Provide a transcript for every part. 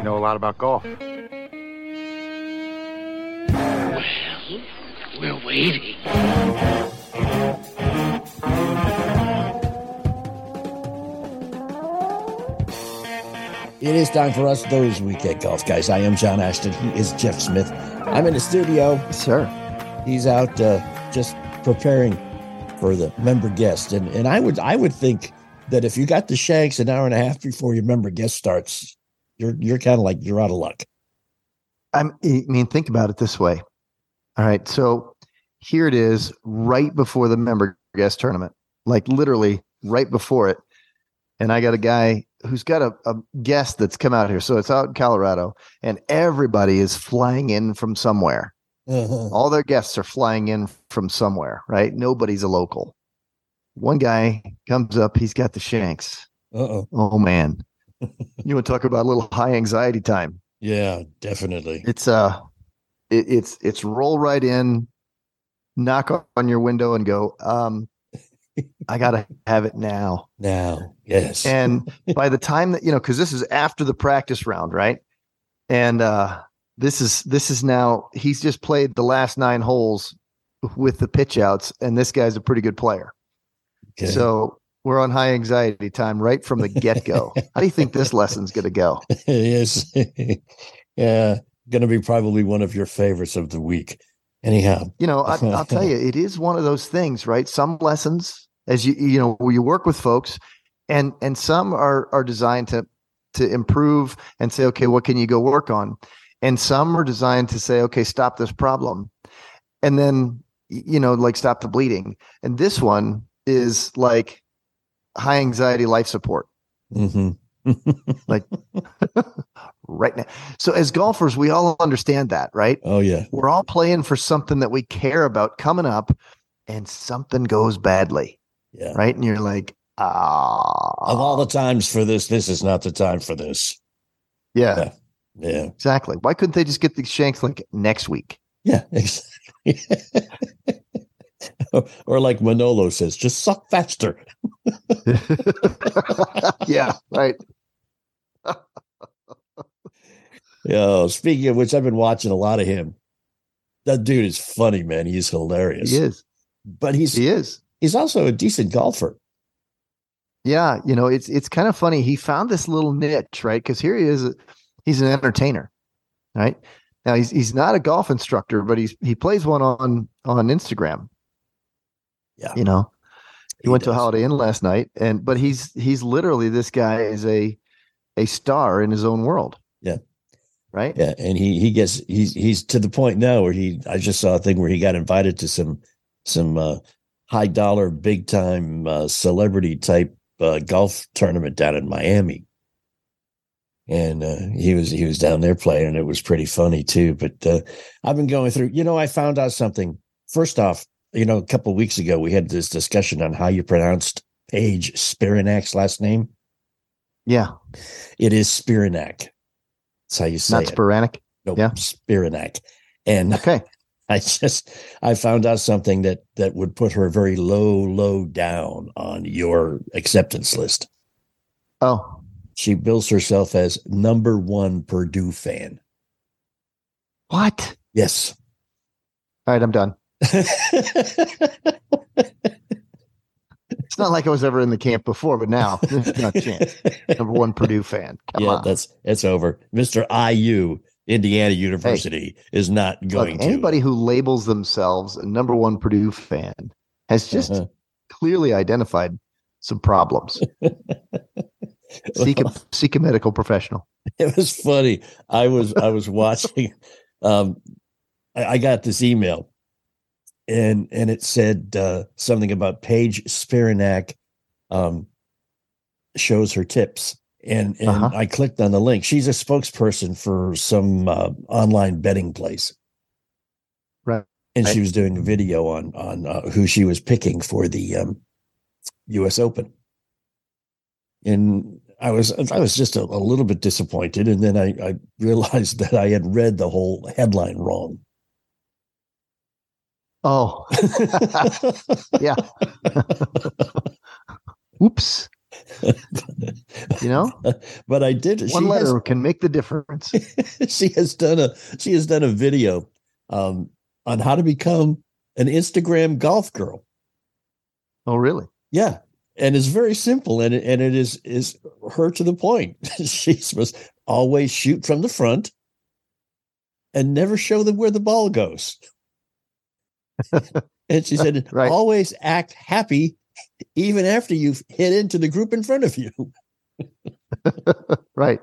You know a lot about golf. Well, we're waiting. It is time for us, those weekend golf guys. I am John Ashton. He is Jeff Smith. I'm in the studio. Sir. He's out uh, just preparing for the member guest. And and I would I would think that if you got the shanks an hour and a half before your member guest starts, you're you're kind of like you're out of luck. I'm, I mean, think about it this way. All right. So here it is right before the member guest tournament, like literally right before it. And I got a guy who's got a, a guest that's come out here. So it's out in Colorado, and everybody is flying in from somewhere. Uh-huh. All their guests are flying in from somewhere, right? Nobody's a local. One guy comes up, he's got the shanks. Uh-oh. Oh man. You want to talk about a little high anxiety time? Yeah, definitely. It's uh it, it's it's roll right in, knock on your window and go, um, I gotta have it now. Now, yes. And by the time that you know, because this is after the practice round, right? And uh this is this is now he's just played the last nine holes with the pitch outs, and this guy's a pretty good player. Okay. So we're on high anxiety time right from the get go. How do you think this lesson's going to go? yes. yeah, going to be probably one of your favorites of the week. Anyhow, You know, I, I'll tell you, it is one of those things, right? Some lessons, as you you know, where you work with folks, and and some are are designed to to improve and say, okay, what can you go work on? And some are designed to say, okay, stop this problem, and then you know, like stop the bleeding. And this one is like high anxiety life support. Mhm. like right now. So as golfers, we all understand that, right? oh yeah, We're all playing for something that we care about coming up, and something goes badly, yeah. right? And you're like, ah, Of all the times for this, this is not the time for this. yeah, yeah. Yeah, exactly. Why couldn't they just get the shanks like next week? yeah, exactly. or, like Manolo says, just suck faster. yeah, right. Yeah. Speaking of which, I've been watching a lot of him. That dude is funny, man. He's hilarious. He is. But he's He is. he's also a decent golfer. Yeah, you know, it's it's kind of funny. He found this little niche, right? Because here he is. He's an entertainer, right? Now he's he's not a golf instructor, but he's he plays one on on Instagram. Yeah. you know, he, went to a Holiday Inn last night, and but he's he's literally this guy is a a star in his own world. Yeah. right. Yeah, and he he gets he's he's to the point now where he I just saw a thing where he got invited to some some uh, high dollar big time uh, celebrity type uh, golf tournament down in Miami. And uh, he was he was down there playing, and it was pretty funny too. But uh, I've been going through. You know, I found out something. First off, you know, a couple of weeks ago we had this discussion on how you pronounced Paige Spiranac's last name. Yeah, It is Spiranac. That's how you say not it. sporadic. Nope, Yeah. Spiranac. And Okay. I just I found out something that that would put her very low, low down on your acceptance list. Oh, She bills herself as number one Purdue fan. what? Yes. All right, I'm done. It's not like I was ever in the camp before, but now there's not a chance. Number one Purdue fan. Come yeah, on. that's it's over. Mr. IU, Indiana University, is not Look, going to anybody who labels themselves a number one Purdue fan has just Uh-huh. clearly identified some problems. seek a seek a medical professional. it was funny. I was I was watching. Um, I, I got this email, and and it said uh, something about Paige Spiranac um, shows her tips, and and Uh-huh. I clicked on the link. She's a spokesperson for some uh, online betting place, Right. And she was doing a video on on uh, who she was picking for the um, U.S. Open, and I was I was just a, a little bit disappointed, and then I, I realized that I had read the whole headline wrong. Oh, yeah. Oops. You know, but I did. one she letter has, can make the difference. she has done a she has done a video um, on how to become an Instagram golf girl. Oh, really? Yeah, and it's very simple, and it, and it is is her to the point. she supposed to always shoot from the front, and never show them where the ball goes. And she said, Right. always act happy, even after you've hit into the group in front of you. Right.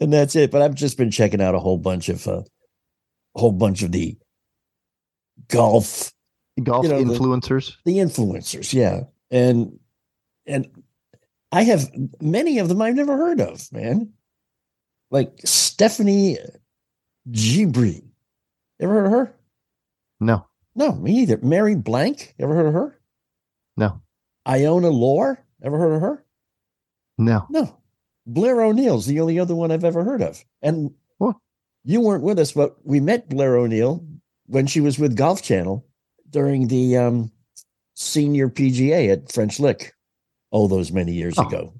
and that's it. But I've just been checking out a whole bunch of uh, a whole bunch of the golf Golf You know, the- influencers. the influencers, yeah, and and I have many of them I've never heard of, man. Like Stephanie Gibri, ever heard of her? No, No, me either. Mary Blank, ever heard of her? no, Iona Lore, ever heard of her? no. No. Blair O'Neal's the only other one I've ever heard of. And What? you weren't with us, but we met Blair O'Neal when she was with Golf Channel during the um, senior PGA at French Lick. all those many years Oh. ago.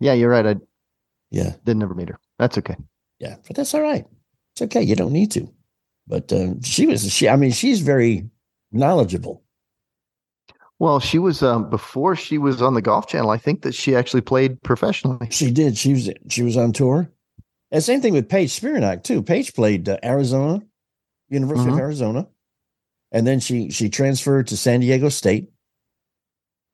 Yeah, you're right. I Yeah, didn't never meet her. That's okay. yeah, but that's all right. It's okay. You don't need to. But um, she was she. I mean, she's very knowledgeable. Well, she was um, before she was on the Golf Channel. I think that she actually played professionally. She did. She was she was on tour. And same thing with Paige Spiranac too. Paige played uh, Arizona, University of Mhm. Arizona, and then she she transferred to San Diego State,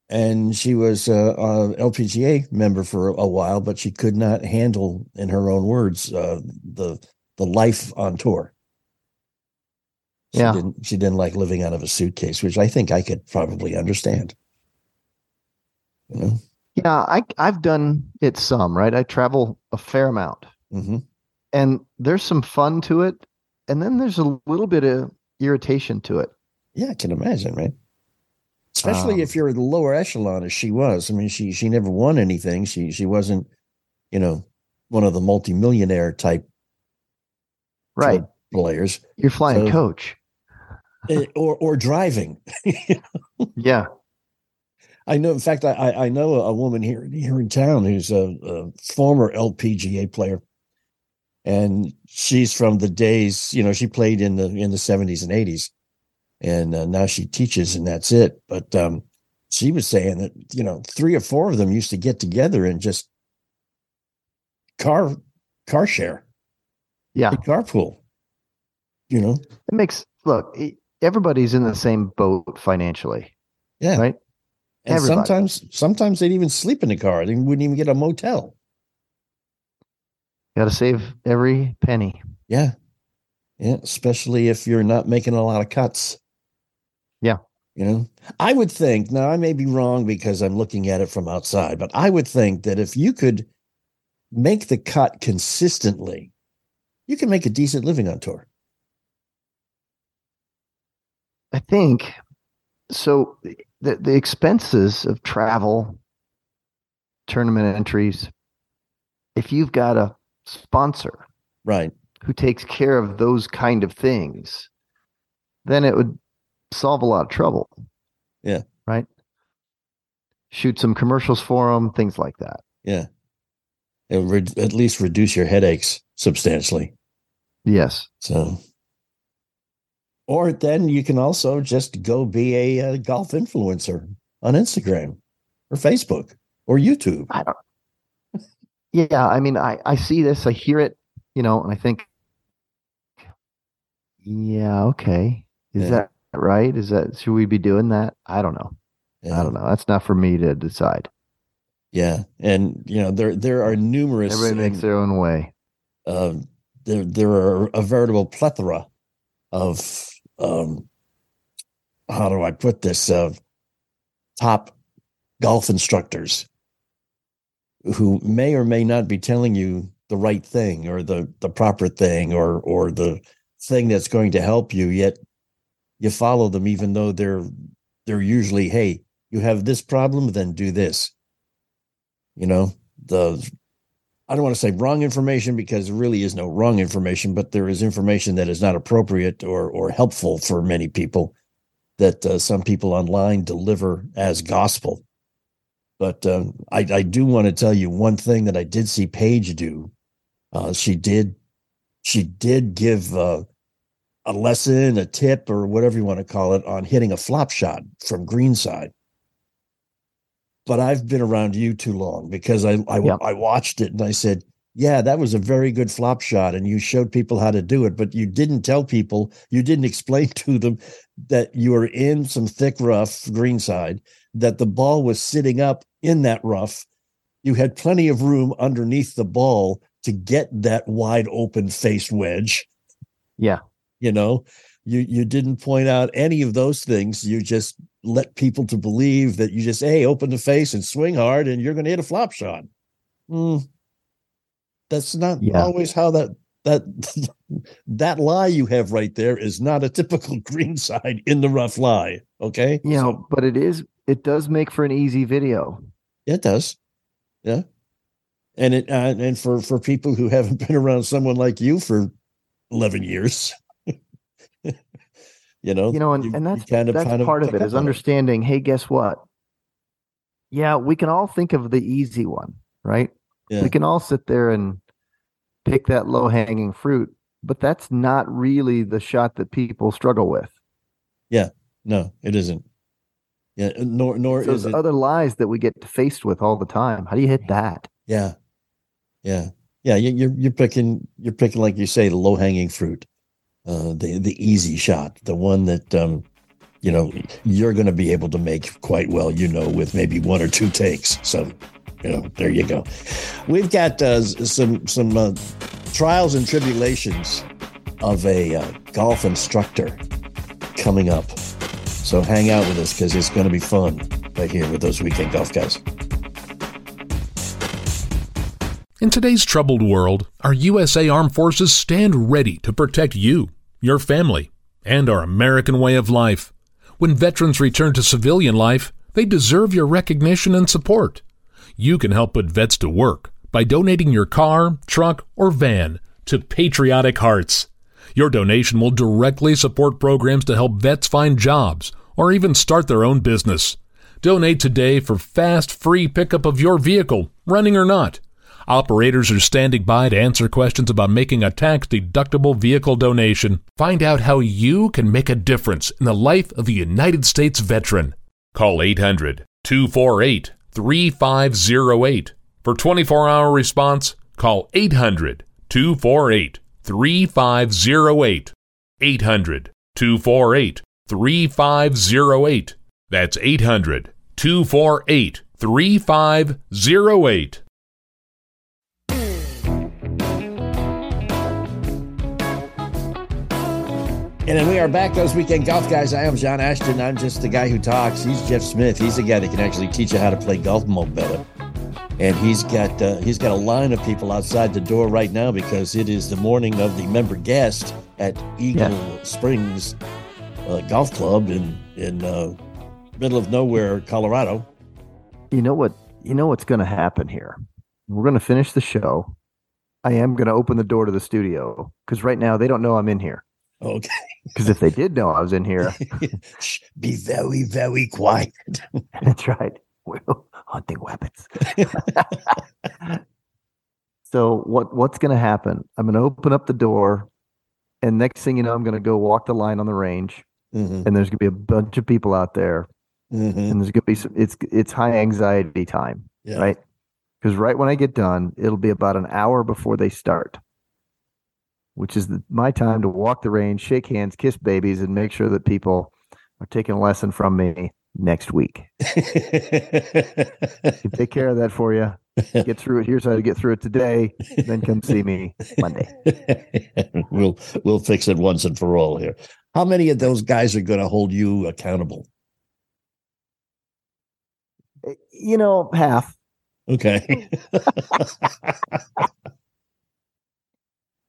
and she was uh, a LPGA member for a while, but she could not handle, in her own words, uh, the the life on tour. She Yeah. didn't, she didn't like living out of a suitcase, which I think I could probably understand. You know, Yeah, I I've done it some, right? I travel a fair amount. hmm And there's some fun to it, and then there's a little bit of irritation to it. Yeah, I can imagine, right? Especially Um, if you're the lower echelon as she was. I mean, she she never won anything. She she wasn't, you know, one of the multimillionaire type Right. players, You're flying So- coach. Eh, or or driving. Yeah. I know. In fact, I I know a woman here here in town who's a, a former LPGA player, and she's from the days. You know, she played in the in the seventies and eighties, and uh, now she teaches, and that's it. But um, she was saying that you know three or four of them used to get together and just car car share, Yeah. carpool. You know, It makes look, e- everybody's in the same boat financially. yeah, Right. And Everybody. sometimes sometimes they'd even sleep in the car. They wouldn't even get a motel. Got to save every penny. Yeah. Yeah. Especially if you're not making a lot of cuts. Yeah. You know, I would think, now I may be wrong because I'm looking at it from outside, but I would think that if you could make the cut consistently, you can make a decent living on tour. I think so. The the expenses of travel, tournament entries. If you've got a sponsor Right. who takes care of those kind of things, then it would solve a lot of trouble. Yeah. Right. Shoot some commercials for them, things like that. Yeah. It would re- at least reduce your headaches substantially. Yes. So, or then you can also just go be a, uh golf influencer on Instagram or Facebook or YouTube. I don't. Yeah, I mean, I I see this, I hear it, you know, and I think, yeah, okay, is Yeah. that right? Is that should we be doing that? I don't know. Yeah. I don't know. That's not for me to decide. Yeah, and you know there there are numerous. Everybody makes their own way. um, there there are a veritable plethora of um, how do I put this? Uh, top golf instructors who may or may not be telling you the right thing or the the proper thing or or the thing that's going to help you. Yet you follow them, even though they're they're usually, hey, you have this problem, then do this. You know the I don't want to say wrong information because there really is no wrong information, but there is information that is not appropriate or or helpful for many people that uh, some people online deliver as gospel. But um, I, I do want to tell you one thing that I did see Paige do. Uh, she did, she did give uh, a lesson, a tip, or whatever you want to call it, on hitting a flop shot from greenside. But I've been around you too long because I I, Yep. I watched it and I said, yeah, that was a very good flop shot, and you showed people how to do it, but you didn't tell people, you didn't explain to them that you were in some thick rough greenside, that the ball was sitting up in that rough. You had plenty of room underneath the ball to get that wide open face wedge. Yeah. You know, you you didn't point out any of those things. You just let people to believe that you just hey open the face and swing hard and you're going to hit a flop shot. Hmm. that's not Yeah. always how that that that lie you have right there is not a typical greenside in the rough lie. Okay, Yeah, So- but it is it does make for an easy video. It does. Yeah. And it uh, and for for people who haven't been around someone like you for 11 years. You know. You know, and, you- and that's kind of that's kind part of it is understanding, hey, guess what? Yeah, we can all think of the easy one, right? Yeah. We can all sit there and pick that low hanging fruit, but that's not really the shot that people struggle with. Yeah, no, it isn't. Yeah, uh, nor nor So is it other lies that we get faced with all the time. How do you hit that? Yeah, yeah, yeah. You, you're you're picking you're picking like you say the low hanging fruit, uh, the the easy shot, the one that um, you know you're going to be able to make quite well. You know, with maybe one or two takes. So, you know, there you go. We've got uh, some some uh, trials and tribulations of a uh, golf instructor coming up. So hang out with us because it's going to be fun right here with those weekend golf guys. In today's troubled world, our USA Armed Forces stand ready to protect you, your family, and our American way of life. When veterans return to civilian life, they deserve your recognition and support. You can help put vets to work by donating your car, truck, or van to Patriotic Hearts. Your donation will directly support programs to help vets find jobs or even start their own business. Donate today for fast, free pickup of your vehicle, running or not. Operators are standing by to answer questions about making a tax deductible vehicle donation. Find out how you can make a difference in the life of a United States veteran. Call 800 248 3508. For 24 hour response, call 800 248 3508. 800 248 3508. That's 800 248 3508. And then we are back, those weekend golf guys. I am John Ashton. I'm just the guy who talks. He's Jeff Smith. He's the guy that can actually teach you how to play golf more better. And he's got uh, he's got a line of people outside the door right now because it is the morning of the member guest at Eagle Springs uh, Golf Club in in uh, middle of nowhere, Colorado. You know what? You know what's going to happen here. We're going to finish the show. I am going to open the door to the studio because right now they don't know I'm in here. Okay, Because if they did know I was in here, be very very quiet. that's right. We're hunting weapons. so what what's going to happen? I'm going to open up the door, and next thing you know, I'm going to go walk the line on the range, Mhm, and there's going to be a bunch of people out there, mhm. and there's going to be some, it's it's high anxiety time. Yeah. right? Because right when I get done, it'll be about an hour before they start, which is the, my time to walk the range, shake hands, kiss babies, and make sure that people are taking a lesson from me next week. Take care of that for you. Get through it. Here's how to get through it today. Then come see me Monday. we'll we'll fix it once and for all here. How many of those guys are going to hold you accountable? Eh, You know, half. Okay.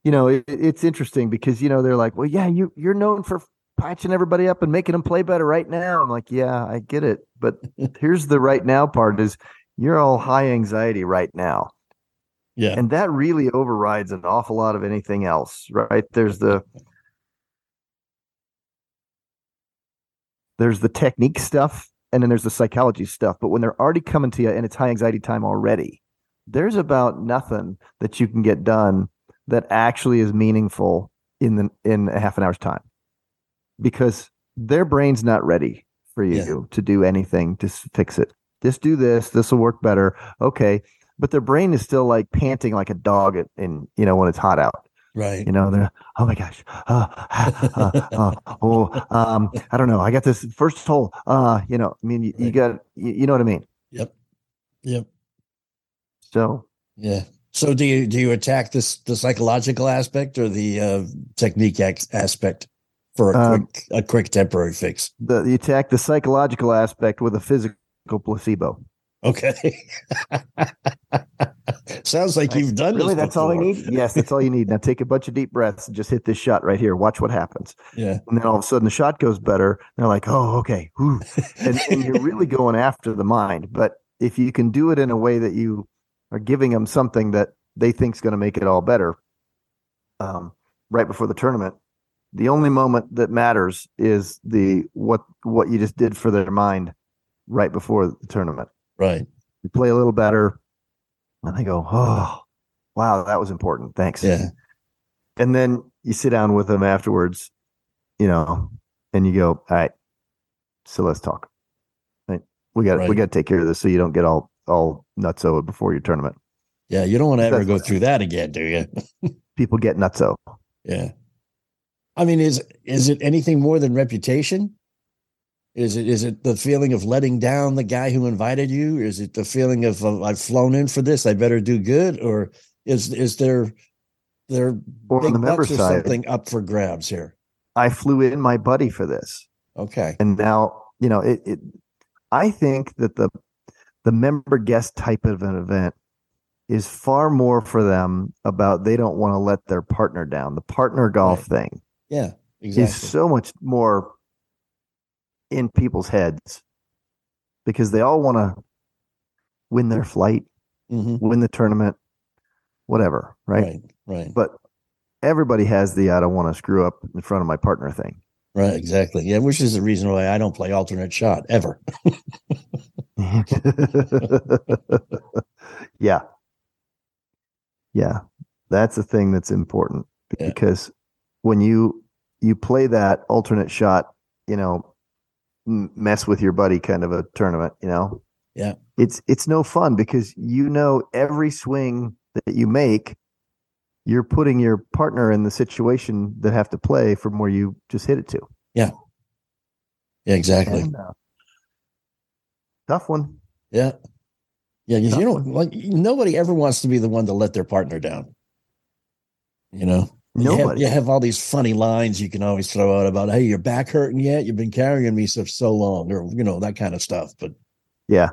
You know, it, it's interesting because you know they're like, well, yeah, you you're known for patching everybody up and making them play better right now. I'm like, yeah, I get it, but here's the right now part: is you're all high anxiety right now. yeah. and that really overrides an awful lot of anything else right there's the there's the technique stuff and then there's the psychology stuff. But when they're already coming to you and it's high anxiety time already, there's about nothing that you can get done that actually is meaningful in the in a half an hour's time because their brain's not ready for you Yeah. to do anything to fix it. Just do this. This will work better. Okay, but their brain is still like panting like a dog at, in you know when it's hot out. Right. You know, they're oh my gosh, uh, uh, uh, oh, um, I don't know. I got this first hole. Uh, you know, I mean, you, you got, you, you know what I mean. Yep. Yep. So Yeah. So do you do you attack this the psychological aspect or the uh, technique ex- aspect for a Um, quick a quick temporary fix? the you attack the psychological aspect with a physical placebo. Okay. Sounds like you've done Really, that's all I need. Yes, that's all you need. Now take a bunch of deep breaths and just hit this shot right here. Watch what happens. Yeah. And then all of a sudden the shot goes better. They're like, oh, okay. And, and you're really going after the mind. But if you can do it in a way that you are giving them something that they think is going to make it all better, um, right before the tournament, the only moment that matters is the what what you just did for their mind right before the tournament. right. You play a little better, and they go, oh, wow, that was important. Thanks Yeah. and then you sit down with them afterwards, you know, and you go, all right, so let's talk. Right? We got we got to take care of this so you don't get all all nutso before your tournament. Yeah. You don't want to ever That's- go through that again, do you? People get nutso. Yeah. I mean, is is it anything more than reputation? Is it is it the feeling of letting down the guy who invited you? Is it the feeling of uh, I've flown in for this, I better do good, or is is there there Or big the member bucks or side, something up for grabs here? I flew in my buddy for this, Okay, and now you know it. it I think that the the member guest type of an event is far more for them about they don't want to let their partner down. The partner golf thing yeah, is so much more in people's heads because they all want to win their flight, Mhm. win the tournament, whatever, right? Right, right, But everybody has the I don't want to screw up in front of my partner thing. Right, exactly. Yeah, which is the reason why I don't play alternate shot ever. yeah. Yeah. That's the thing that's important Yeah. because when you you play that alternate shot, you know, mess with your buddy kind of a tournament, you know. Yeah. It's it's no fun because you know every swing that you make you're putting your partner in the situation that have to play from where you just hit it to. Yeah, Yeah, exactly. And, uh, tough one. Yeah. Yeah, Tough you don't like nobody ever wants to be the one to let their partner down. You know, You have- Nobody. You have, all these funny lines you can always throw out about, hey, your back hurting yet? You've been carrying me so so long, or you know, that kind of stuff. But Yeah.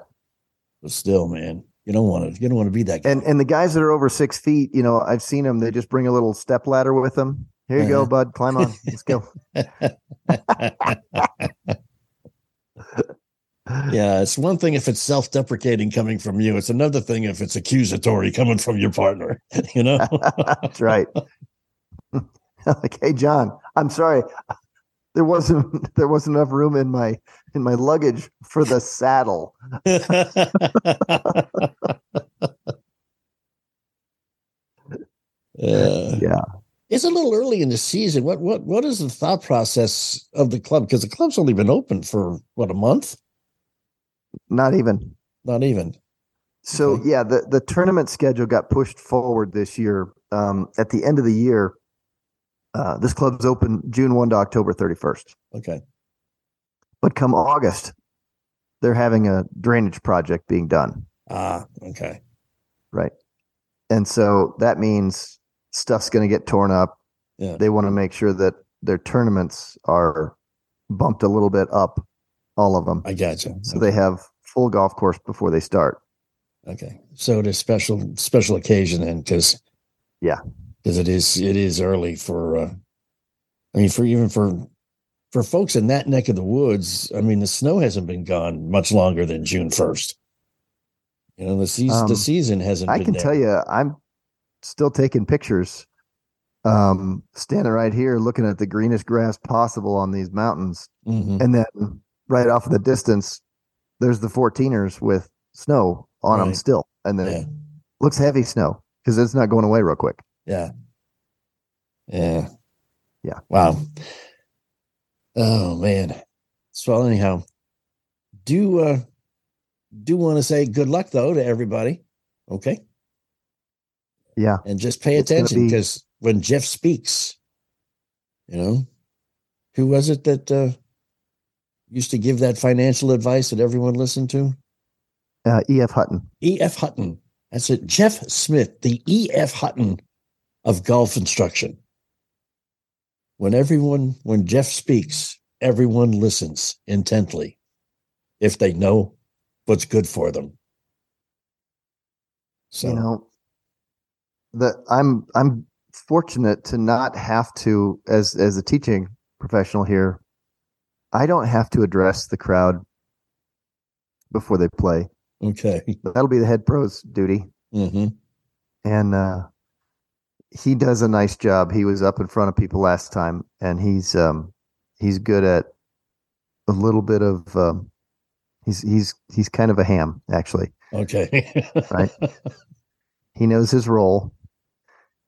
but still, man, you don't want to you don't want to be that guy. And and the guys that are over six feet, you know, I've seen them. They just bring a little step ladder with them. Here you go, Uh-huh. bud. Climb on. Let's go. yeah, it's one thing if it's self-deprecating coming from you. It's another thing if it's accusatory coming from your partner. You know? That's right. like, hey, John, I'm sorry. There wasn't there wasn't enough room in my in my luggage for the saddle. Uh, Yeah. It's a little early in the season. What what what is the thought process of the club? Because the club's only been open for what a month, Not even. not even. So Okay. yeah, the the tournament schedule got pushed forward this year. Um, at the end of the year, uh, this club's open June one to October thirty first. Okay, But come August, they're having a drainage project being done. ah, okay, Right. And so that means stuff's going to get torn up. Yeah. They want to make sure that their tournaments are bumped a little bit up, all of them. I gotcha. So they have full golf course before they start. Okay, so it is special special occasion then, because Yeah. Because it is it is early for. uh I mean, for even for for folks in that neck of the woods, I mean, the snow hasn't been gone much longer than June first. You know, the season the Um, season hasn't. I can there. tell you, I'm still taking pictures, um, standing right here looking at the greenest grass possible on these mountains. Mhm. And then right off in the distance, there's the 14ers with snow on them still, and then Yeah. it looks heavy snow because it's not going away real quick. Yeah. Yeah. Yeah. Wow. Oh man. So anyhow, do uh do want to say good luck though to everybody. Okay. Yeah, And just pay It's attention be- because when Jeff speaks, you know, who was it that uh used to give that financial advice that everyone listened to? uh, E.F. Hutton. E.F. Hutton. That's it. Jeff Smith, the E.F. Hutton of golf instruction. When everyone, when Jeff speaks, everyone listens intently if they know what's good for them. So, you know that i'm i'm fortunate to not have to as as a teaching professional here i don't have to address the crowd before they play okay. that'll be the head pro's duty hmm and uh he does a nice job he was up in front of people last time and he's um he's good at a little bit of um he's he's he's kind of a ham actually Okay. Right. he knows his role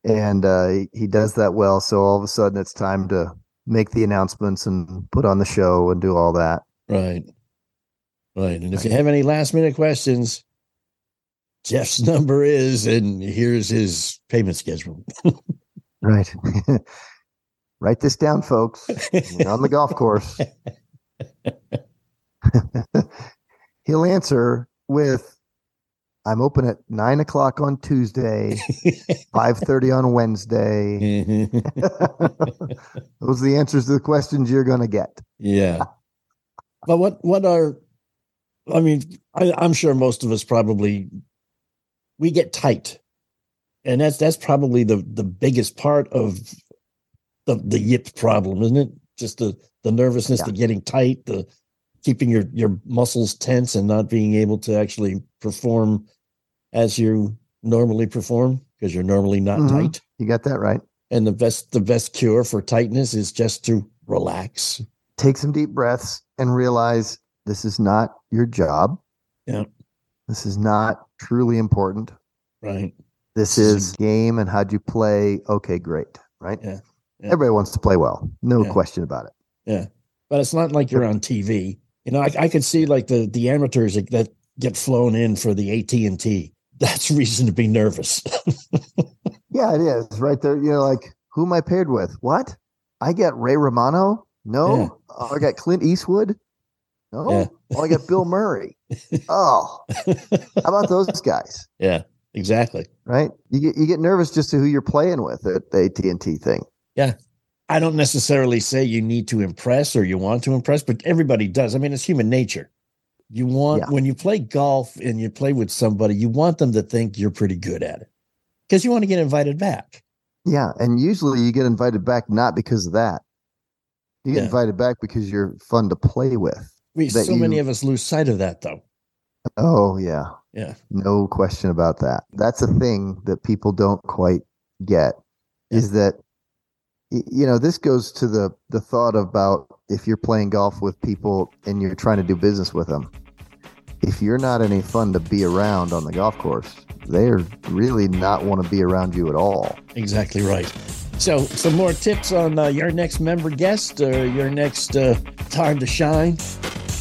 and uh, he, he does that well so all of a sudden it's time to make the announcements and put on the show and do all that Right. Right. And if you have any last minute questions, Jeff's number is, and here's his payment schedule. right. Write this down folks. We're on the golf course. He'll answer with i'm open at nine o'clock on tuesday 5.30 on wednesday. Mm-hmm. Those are the answers to the questions you're going to get. Yeah. But what what are I mean, I, I'm sure most of us probably we get tight. And that's that's probably the the biggest part of the the yip problem, isn't it? Just the the nervousness, Yeah. the getting tight, the keeping your your muscles tense and not being able to actually perform as you normally perform because you're normally not Mhm. tight. you got that right And the best the best cure for tightness is just to relax. take some deep breaths and realize this is not your job. Yeah. This is not truly important. Right. This is game and how'd you play? Okay, great. Right? Yeah. Yeah. Everybody wants to play well. No Yeah. question about it. Yeah, but it's not like you're on TV. You know, I, I could see like the the amateurs that, that get flown in for the AT and T. That's reason to be nervous. Yeah, it is right there. You know, like who am I paired with? What? I get Ray Romano? No. Yeah. Oh, I got Clint Eastwood? No. Yeah. Oh, I got Bill Murray. Oh, how about those guys? yeah, exactly. Right? You get you get nervous just to who you're playing with at the AT and T thing. Yeah, I don't necessarily say you need to impress or you want to impress, but everybody does. I mean, it's human nature. You want Yeah. when you play golf and you play with somebody, you want them to think you're pretty good at it because you want to get invited back. Yeah, and usually you get invited back not because of that. You get Yeah. invited back because you're fun to play with. We That so many of us lose sight of that, though. Oh yeah, Yeah, no question about that. That's a thing that people don't quite get is that you know, this goes to the the thought about if you're playing golf with people and you're trying to do business with them. If you're not any fun to be around on the golf course, they're really not want to be around you at all. exactly right. So, some more tips on uh, your next member guest or your next uh, time to shine.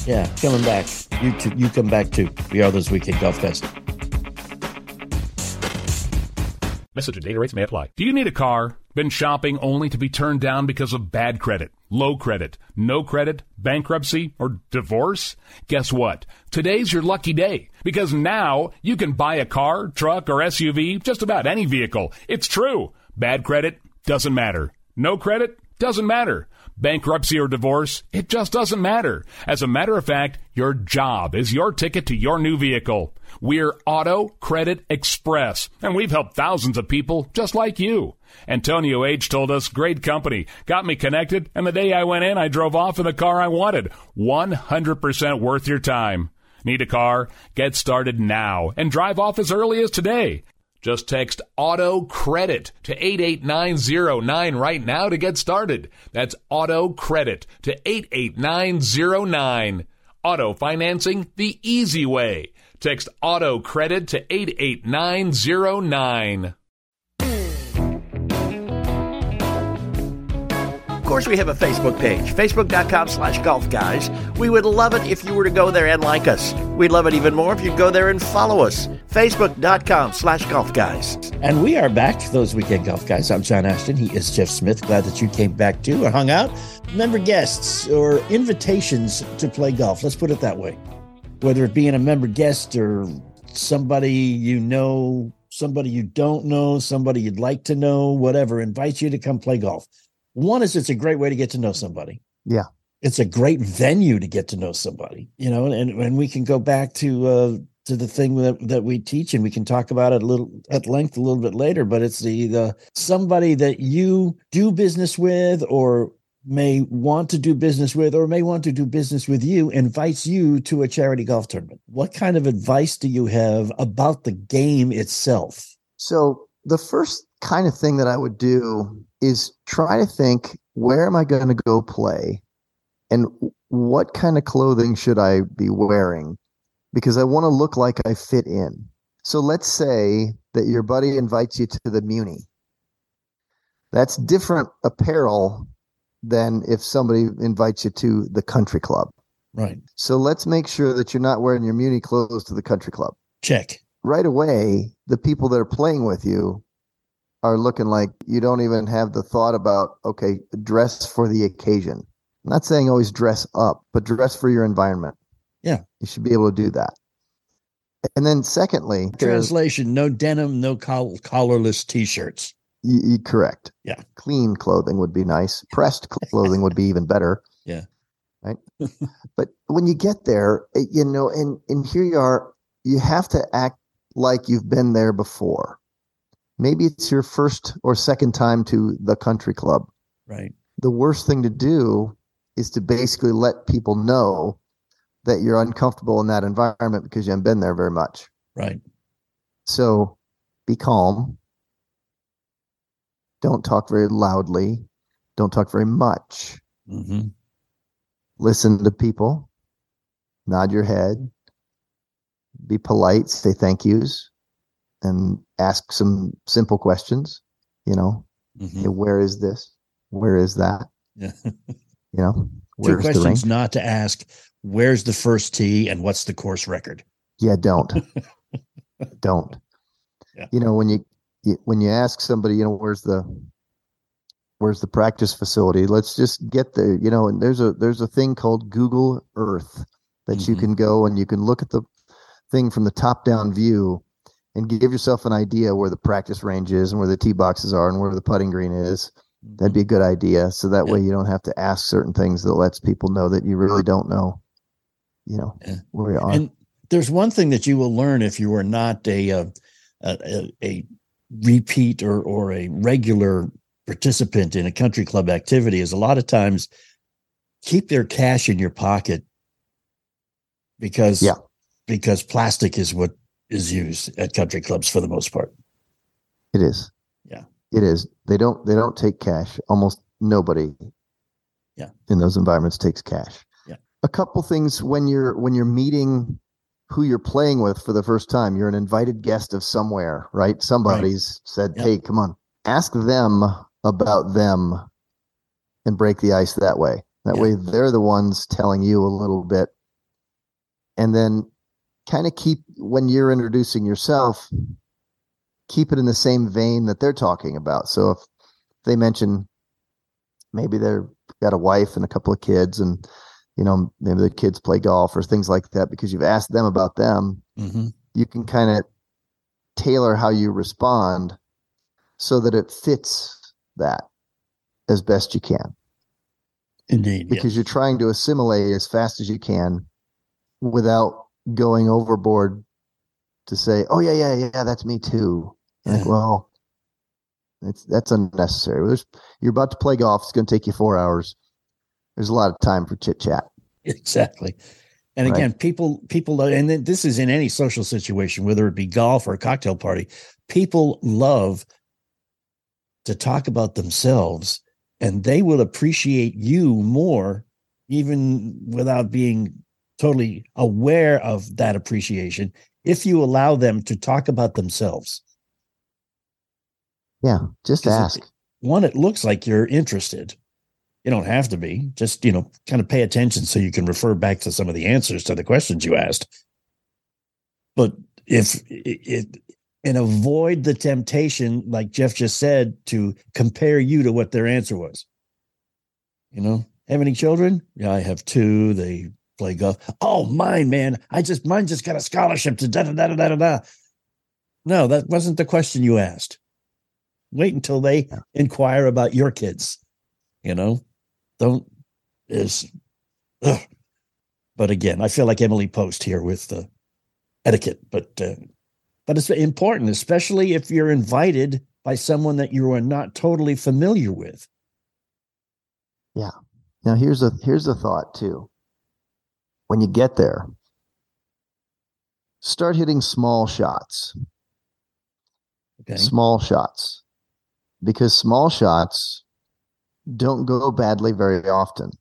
Yeah, coming back. You too, you come back too. We are this weekend Golf Fest. Message and data rates may apply. Do you need a car? Been shopping only to be turned down because of bad credit, low credit, no credit, bankruptcy, or divorce? Guess what? Today's your lucky day because now you can buy a car, truck, or SUV, just about any vehicle. It's true. Bad credit doesn't matter. No credit doesn't matter. Bankruptcy or divorce, it just doesn't matter. As a matter of fact, your job is your ticket to your new vehicle. We're Auto Credit Express, and we've helped thousands of people just like you. Antonio H. told us, great company, got me connected, and the day I went in, I drove off in the car I wanted. 100% worth your time. Need a car? Get started now and drive off as early as today. Just text auto credit to 88909 right now to get started. That's auto credit to 88909. auto financing the easy way. Text auto credit to 88909. Course, we have a Facebook page, facebook.com slash golf guys. We would love it if you were to go there and like us. We'd love it even more if you'd go there and follow us, facebook.com slash golf guys. And we are back, those weekend golf guys. I'm John Ashton. He is Jeff Smith. Glad that you came back too or hung out. Member guests or invitations to play golf. Let's put it that way. Whether it be in a member guest or somebody you know, somebody you don't know, somebody you'd like to know, whatever, invites you to come play golf. One is it's a great way to get to know somebody. Yeah. It's a great venue to get to know somebody, you know, and, and we can go back to uh to the thing that, that we teach and we can talk about it a little at length a little bit later, but it's the the somebody that you do business with or may want to do business with or may want to do business with you invites you to a charity golf tournament. What kind of advice do you have about the game itself? So the first kind of thing that I would do is try to think where am I going to go play and what kind of clothing should I be wearing because I want to look like I fit in. So let's say that your buddy invites you to the Muni. That's different apparel than if somebody invites you to the country club. Right. So let's make sure that you're not wearing your Muni clothes to the country club. Check. Right away, the people that are playing with you are looking like you don't even have the thought about, okay, dress for the occasion. I'm not saying always dress up, but dress for your environment. Yeah. You should be able to do that. And then, secondly, Translation: No denim, no coll- collarless t-shirts. y- y- correct. Yeah. Clean clothing would be nice. Pressed clothing would be even better. Yeah. Right. but when you get there, you know, and and here you are, you have to act like you've been there before. Maybe it's your first or second time to the country club. Right. The worst thing to do is to basically let people know that you're uncomfortable in that environment because you haven't been there very much. Right. So be calm. Don't talk very loudly. Don't talk very much. hmm Listen to people. Nod your head. Be polite. Say thank yous. And ask some simple questions. You know, hmm where is this? Where is that? Yeah. You know, Two questions not to ask: Where's the first tee, and what's the course record? Yeah, don't. don't. Yeah. You know, when you, you when you ask somebody, you know, where's the where's the practice facility? Let's just get there. You know, and there's a there's a thing called Google Earth that you Mhm. can go and you can look at the thing from the top down view and give yourself an idea where the practice range is and where the tee boxes are and where the putting green is. That'd be a good idea. So that Yeah. way you don't have to ask certain things that lets people know that you really don't know, you know, Yeah. where you are. And there's one thing that you will learn if you are not a uh, a, a, a repeat or or a regular participant in a country club activity is a lot of times keep their cash in your pocket because Yeah. because plastic is what is used at country clubs for the most part. It is. Yeah. It is. They don't they don't take cash. Almost nobody Yeah. in those environments takes cash. Yeah. A couple things when you're when you're meeting who you're playing with for the first time, you're an invited guest of somewhere, right? Somebody's said, Yeah. "Hey, come on." Ask them about them and break the ice that way. That Yeah. way they're the ones telling you a little bit. And then kind of keep when you're introducing yourself, keep it in the same vein that they're talking about. So if they mention maybe they're got a wife and a couple of kids and you know maybe the kids play golf or things like that because you've asked them about them, Mm-hmm. you can kind of tailor how you respond so that it fits that as best you can Indeed. because you're trying to assimilate as fast as you can without going overboard to say, "Oh yeah, yeah, yeah, that's me too." Like, well, it's that's unnecessary. There's, you're about to play golf. It's going to take you four hours. There's a lot of time for chit chat. exactly and Right. again people people and this is in any social situation whether it be golf or a cocktail party people love to talk about themselves and they will appreciate you more even without being totally aware of that appreciation if you allow them to talk about themselves. Yeah, just 'Cause it- ask. one, it looks like you're interested. You don't have to be. Just, you know, kind of pay attention so you can refer back to some of the answers to the questions you asked. But if it, and avoid the temptation, like Jeff just said, to compare you to what their answer was. You know, have any children? Yeah, I have two. They play golf. Oh, mine, man. I just mine just got a scholarship to da da da da da da. No, that wasn't the question you asked. Wait until they inquire about your kids. You know, don't is. ugh. But again, I feel like Emily Post here with the etiquette, but uh, but it's important, especially if you're invited by someone that you are not totally familiar with. Yeah. Now here's a here's a thought too. When you get there, start hitting small shots. Okay. Small shots. Because small shots don't go badly very often.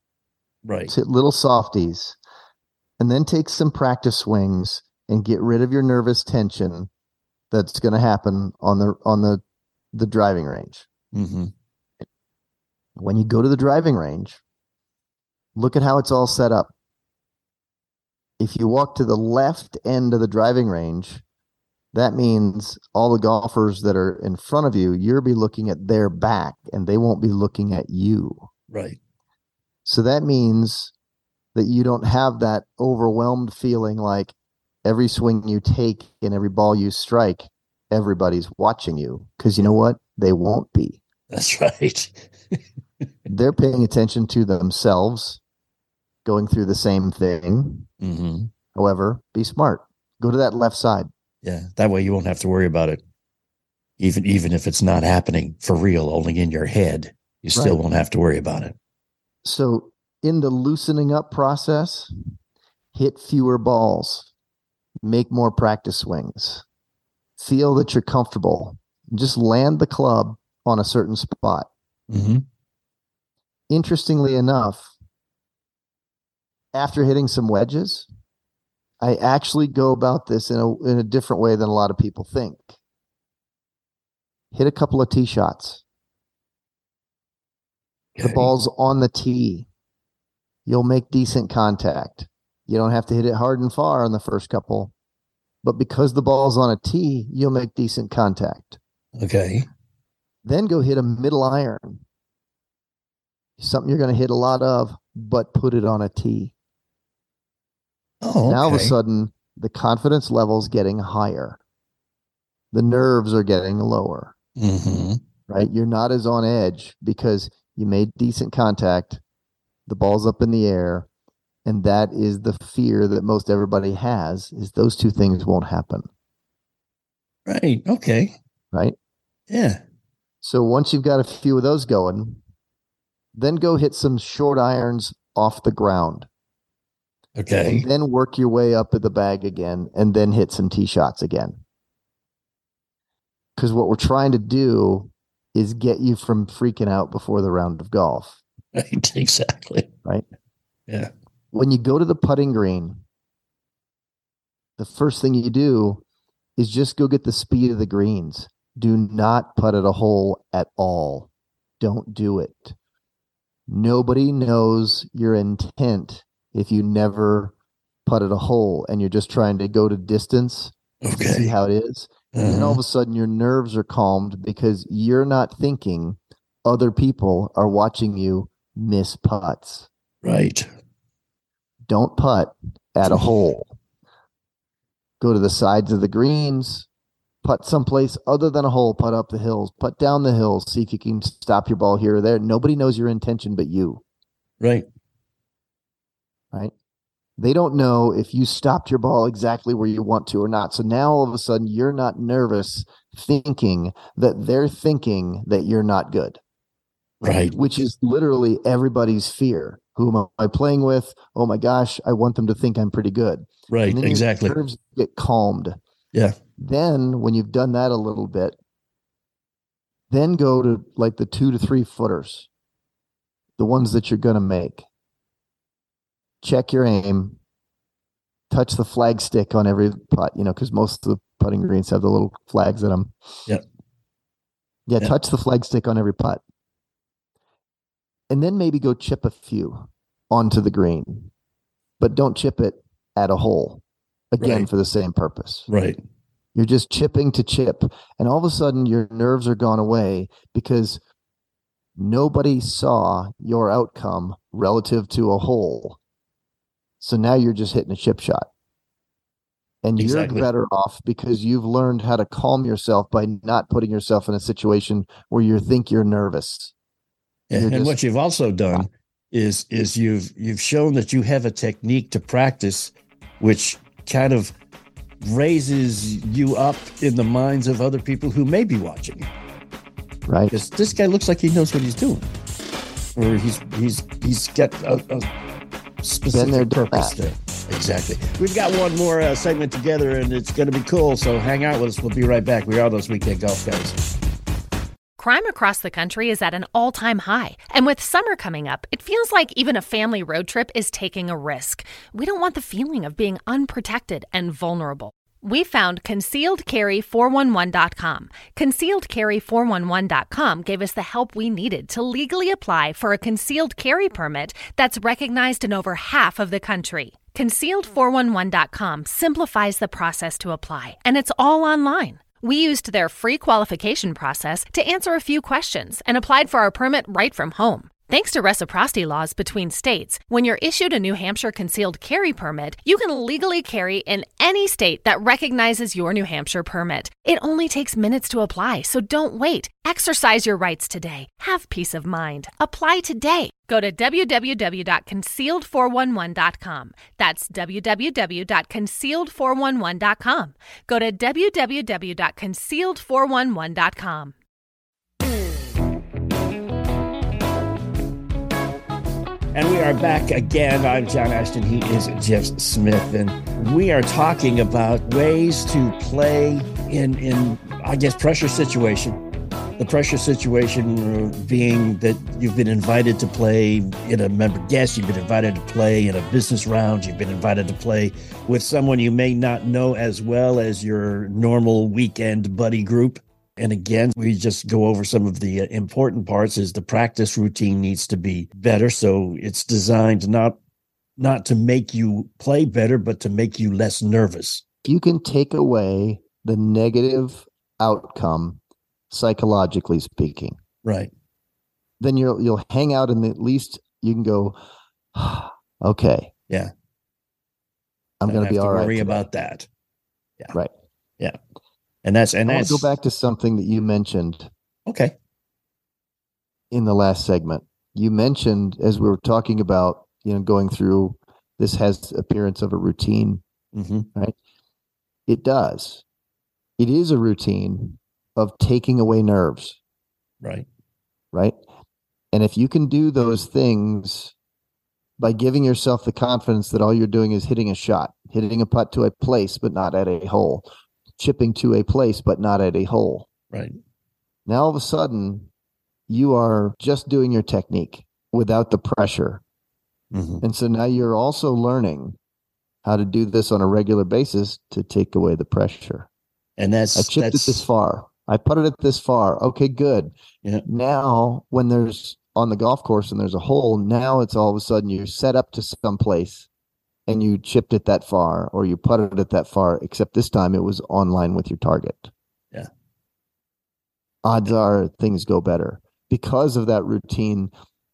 Right. Just hit little softies and then take some practice swings and get rid of your nervous tension that's going to happen on the on the the driving range. Mm-hmm. When you go to the driving range, look at how it's all set up. If you walk to the left end of the driving range, that means all the golfers that are in front of you, you'll be looking at their back and they won't be looking at you. Right. So that means that you don't have that overwhelmed feeling like every swing you take and every ball you strike, everybody's watching you. Because you know what? They won't be. That's right. They're paying attention to themselves, going through the same thing. Hmm However, be smart. Go to that left side. Yeah. That way you won't have to worry about it. Even even if it's not happening for real, only in your head, you still Right. won't have to worry about it. So, in the loosening up process, hit fewer balls, make more practice swings, feel that you're comfortable. Just land the club on a certain spot. hmm Interestingly enough, after hitting some wedges, I actually go about this in a in a different way than a lot of people think. Hit a couple of tee shots. The ball's on the tee. You'll make decent contact. You don't have to hit it hard and far on the first couple, but because the ball's on a tee, you'll make decent contact. Okay. Then go hit a middle iron. Something you're going to hit a lot of, but put it on a tee. Oh, Now all of a sudden, the confidence level's getting higher. The nerves are getting lower, Mhm. right? You're not as on edge because you made decent contact. The ball's up in the air. And that is the fear that most everybody has is those two things won't happen, Right. Okay. right? Yeah. So once you've got a few of those going, then go hit some short irons off the ground. Okay. and then work your way up at the bag again and then hit some tee shots again because what we're trying to do is get you from freaking out before the round of golf Right. Exactly. Right. Yeah. when you go to the putting green the first thing you do is just go get the speed of the greens do not putt at a hole at all don't do it nobody knows your intent if you never putted a hole and you're just trying to go to distance to see how it is. And all of Uh-huh. a sudden your nerves are calmed because you're not thinking other people are watching you miss putts. Right. Don't putt at a hole. Go to the sides of the greens, putt someplace other than a hole, putt up the hills, putt down the hills, see if you can stop your ball here or there. Nobody knows your intention but you. Right. Right? They don't know if you stopped your ball exactly where you want to or not. So now all of a sudden you're not nervous thinking that they're thinking that you're not good, Right. which is literally everybody's fear. Who am I playing with? Oh my gosh, I want them to think I'm pretty good. Right. Exactly. nerves get calmed. Yeah. Then when you've done that a little bit, then go to like the two to three footers, the ones that you're going to make. Check your aim, touch the flag stick on every putt, you know, because most of the putting greens have the little flags in them. Yeah, Yep. touch the flag stick on every putt. And then maybe go chip a few onto the green, but don't chip it at a hole again Right. for the same purpose. Right. You're just chipping to chip. And all of a sudden, your nerves are gone away because nobody saw your outcome relative to a hole. So now you're just hitting a chip shot. And Exactly. you're better off because you've learned how to calm yourself by not putting yourself in a situation where you think you're nervous. You're and just- what you've also done is is you've you've shown that you have a technique to practice, which kind of raises you up in the minds of other people who may be watching. Right. Because this guy looks like he knows what he's doing, or he's he's he's got a, a specific there, purpose that. there. Exactly. We've got one more uh, segment together, and it's going to be cool. So hang out with us. We'll be right back. We are those weekend golf guys. Crime across the country is at an all time high. And with summer coming up, it feels like even a family road trip is taking a risk. We don't want the feeling of being unprotected and vulnerable. We found concealedcarry411.com. Concealedcarry411.com gave us the help we needed to legally apply for a concealed carry permit that's recognized in over half of the country. Concealed411.com simplifies the process to apply, and it's all online. We used their free qualification process to answer a few questions and applied for our permit right from home. Thanks to reciprocity laws between states, when you're issued a New Hampshire concealed carry permit, you can legally carry in any state that recognizes your New Hampshire permit. It only takes minutes to apply, so don't wait. Exercise your rights today. Have peace of mind. Apply today. Go to www.concealed411.com. That's www.concealed411.com. Go to www.concealed411.com. And we are back again. I'm John Ashton. He is Jeff Smith. And we are talking about ways to play in, in I guess, pressure situation. The pressure situation being that you've been invited to play in a member guest, you've been invited to play in a business round, you've been invited to play with someone you may not know as well as your normal weekend buddy group. And again, we just go over some of the uh, important parts is the practice routine needs to be better. So it's designed not not to make you play better, but to make you less nervous. You can take away the negative outcome, psychologically speaking, Right. then you'll you'll hang out and at least you can go, okay, Yeah. I'm going to be all right. Worry today." about that. Yeah. Right. Yeah. And that's and I that's go back to something that you mentioned okay. in the last segment. You mentioned as we were talking about, you know, going through this has appearance of a routine. hmm It does. It is a routine of taking away nerves, Right. right? And if you can do those things by giving yourself the confidence that all you're doing is hitting a shot, hitting a putt to a place, but not at a hole, chipping to a place, but not at a hole. Right. Now all of a sudden, you are just doing your technique without the pressure. hmm And so now you're also learning how to do this on a regular basis to take away the pressure. And that's I chipped it this far. I putted it at this far. Okay, good. Yeah. Now, when there's on the golf course and there's a hole, now it's all of a sudden you're set up to some place and you chipped it that far or you putted it that far, except this time it was online with your target. Yeah. Odds are things go better because of that routine,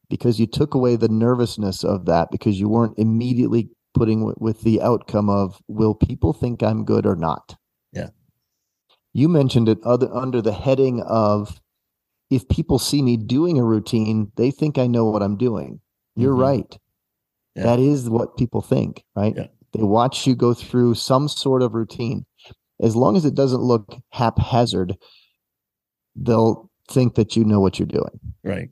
because you took away the nervousness of that, because you weren't immediately putting with, with the outcome of will people think I'm good or not? Yeah. You mentioned it other under the heading of if people see me doing a routine, they think I know what I'm doing. You're Mhm. right. Yeah. That is what people think, right? Yeah. They watch you go through some sort of routine. As long as it doesn't look haphazard, they'll think that you know what you're doing right.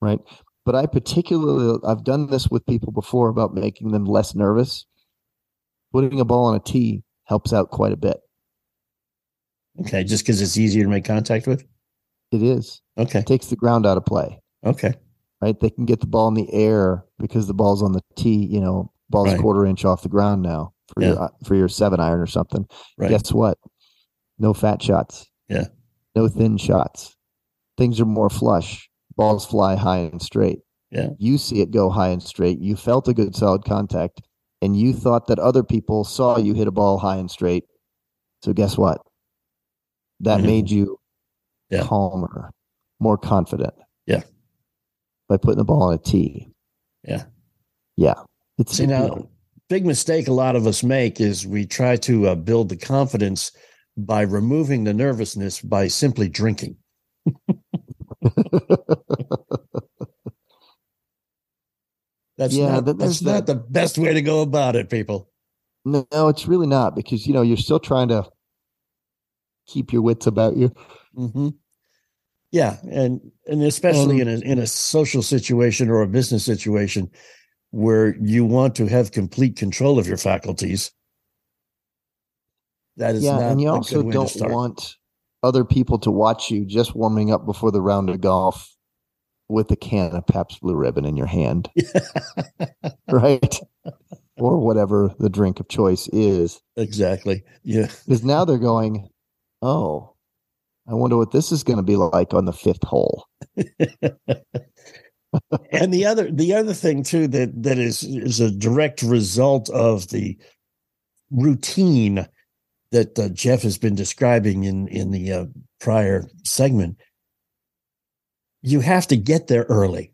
right but i particularly i've done this with people before about making them less nervous putting a ball on a tee helps out quite a bit Okay. Just because it's easier to make contact with. it is Okay. it takes the ground out of play Okay. right they can get the ball in the air because the ball's on the tee you know ball's Right. a quarter inch off the ground now for Yeah. your for your seven iron or something. Right. Guess what? No fat shots. Yeah. No thin shots. Things are more flush. Balls fly high and straight. Yeah. You see it go high and straight. You felt a good solid contact, and you thought that other people saw you hit a ball high and straight. So guess what? That Mhm. made you Yeah. calmer, more confident. Yeah. By putting the ball on a tee. Yeah. Yeah. It's See you know, big mistake a lot of us make is we try to uh, build the confidence by removing the nervousness by simply drinking. That's Yeah, not, that- that's not that- the best way to go about it, people. No, no, it's really not because you know you're still trying to keep your wits about you. hmm Yeah, and and especially in a um, in a social situation or a business situation where you want to have complete control of your faculties. That is yeah, not and you also good way to don't want other people to watch you just warming up before the round of golf with a can of Pabst Blue Ribbon in your hand, right? or whatever the drink of choice is, exactly. Yeah. because now they're going, "Oh, I wonder what this is going to be like on the fifth hole." and the other the other thing too that that is is a direct result of the routine that uh, Jeff has been describing in in the uh, prior segment you have to get there early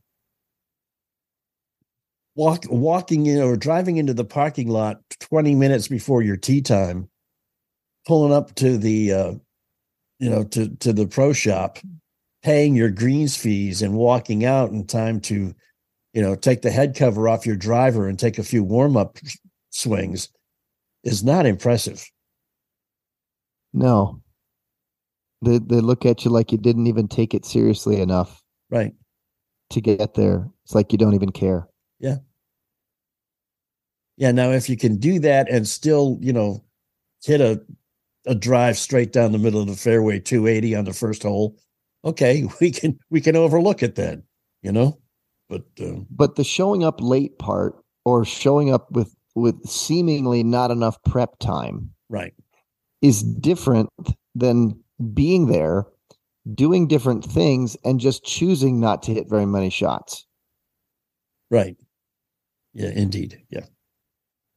walk walking in or driving into the parking lot 20 minutes before your tee time pulling up to the uh, you know to to the pro shop paying your greens fees and walking out in time to you know take the head cover off your driver and take a few warm up swings is not impressive No, they they look at you like you didn't even take it seriously enough right to get there. It's like you don't even care. Yeah. Yeah now if you can do that and still you know hit a a drive straight down the middle of the fairway 280 on the first hole. Okay we can we can overlook it then you know? But um, but the showing up late part or showing up with with seemingly not enough prep time right. is different than being there doing different things and just choosing not to hit very many shots. Right. Yeah indeed. Yeah.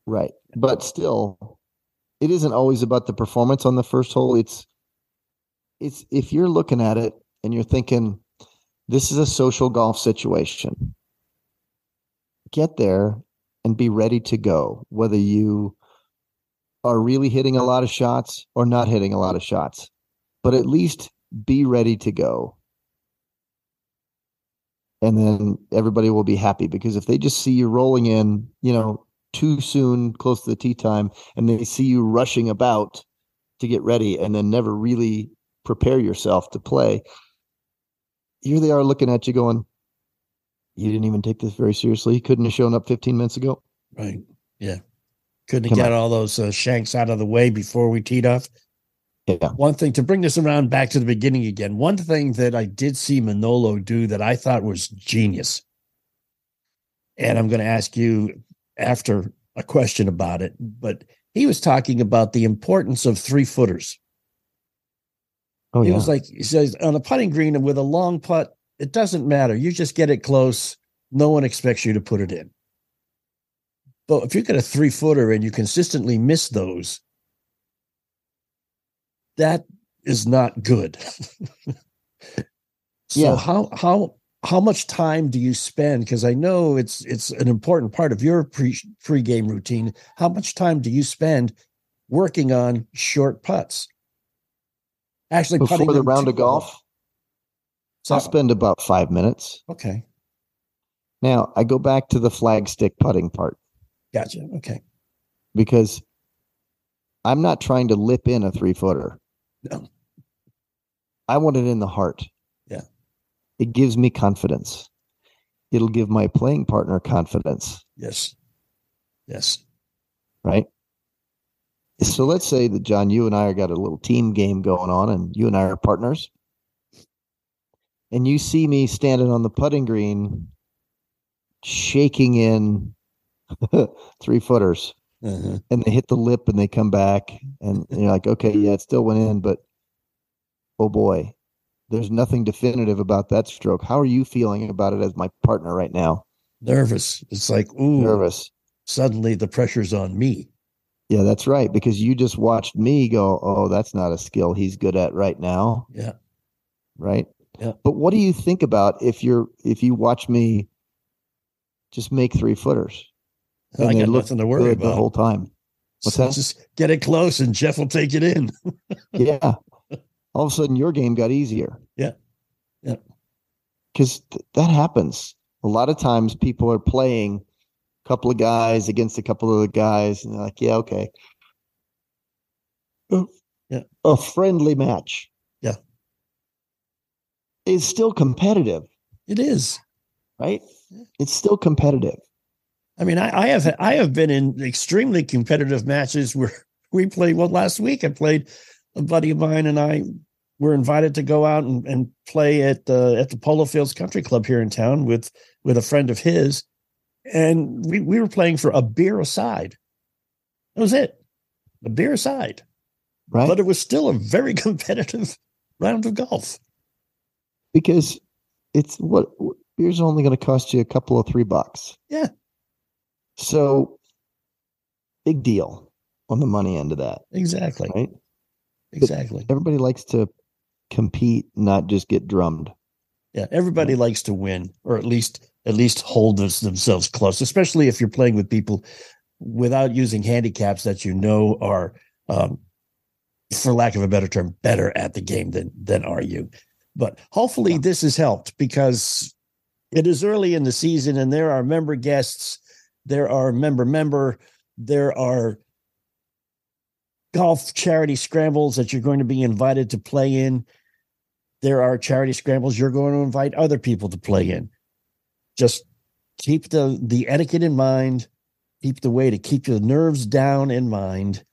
Right. But still it isn't always about the performance on the first hole. It's it's if you're looking at it and you're thinking this is a social golf situation get there and be ready to go whether you are really hitting a lot of shots or not hitting a lot of shots but at least be ready to go. And then everybody will be happy because if they just see you rolling in you know too soon close to the tee time and they see you rushing about to get ready and then never really prepare yourself to play here they are looking at you going you didn't even take this very seriously. You couldn't have shown up 15 minutes ago. Right. Yeah. Couldn't have got all those uh, shanks out of the way before we teed off yeah. One thing to bring this around back to the beginning again one thing that i did see manolo do that i thought was genius and i'm going to ask you after a question about it but he was talking about the importance of three footers oh he yeah. was like he says on a putting green and with a long putt it doesn't matter. You just get it close. No one expects you to put it in. But if you get a three footer and you consistently miss those that is not good. So Yeah. how how how much time do you spend? Because i know it's it's an important part of your pre pre-game routine. How much time do you spend working on short putts? Actually putting before the round of golf so i'll spend about five minutes. Okay. Now i go back to the flag stick putting part. Gotcha. Okay. Because i'm not trying to lip in a three footer. No. I want it in the heart. It gives me confidence. It'll give my playing partner confidence, yes yes right? So let's say that John, you and I are got a little team game going on, and you and I are partners. And you see me standing on the putting green, shaking in three footers. Uh-huh. and they hit the lip and they come back and you're like, okay, yeah, it still went in, but oh boy, there's nothing definitive about that stroke. How are you feeling about it as my partner right now? Nervous. It's like, ooh, Nervous. suddenly the pressure's on me. Yeah, that's right. Because you just watched me go, oh, that's not a skill he's good at right now. Yeah. Right. Yeah. But what do you think about if you're if you watch me just make three footers? I they got nothing to worry about. the whole time. What's So that? Just get it close and Jeff will take it in. yeah. All of a sudden your game got easier. Because th- that happens. A lot of times people are playing a couple of guys against a couple of the guys, and they're like, yeah, okay. A- Yeah. A friendly match. Yeah. Is still competitive, It is. right? It's still competitive. I mean, I, I have I have been in extremely competitive matches where we played. Well, last week I played a buddy of mine and I were invited to go out and, and play at the at the Polo Fields Country Club here in town with with a friend of his, and we we were playing for a beer aside. That was it, a beer aside. Right. But it was still a very competitive round of golf. because it's what beer's only going to cost you a couple of three bucks. Yeah. So big deal on the money end of that, Exactly. right? Exactly. Everybody likes to compete, not just get drummed. Yeah, everybody likes to win, or at least at least hold those, themselves close, especially if you're playing with people without using handicaps that you know are, um, for lack of a better term, better at the game than than are you. But hopefully, this has helped because it is early in the season, and there are member guests, there are member member, there are golf charity scrambles that you're going to be invited to play in there are charity scrambles you're going to invite other people to play in. Just keep the the etiquette in mind, keep the way to keep your nerves down in mind.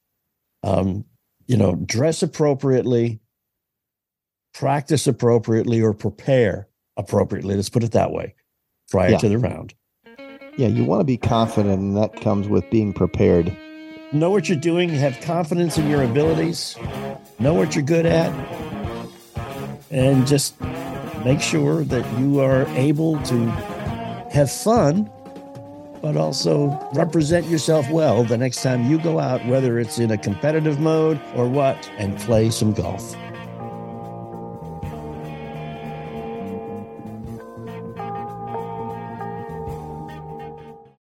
Um, you know, dress appropriately, practice appropriately, or prepare appropriately. Let's put it that way prior Yeah. to the round. Yeah, you want to be confident, and that comes with being prepared. Know what you're doing, have confidence in your abilities, know what you're good at, and just make sure that you are able to have fun, but also represent yourself well the next time you go out, whether it's in a competitive mode or what, and play some golf.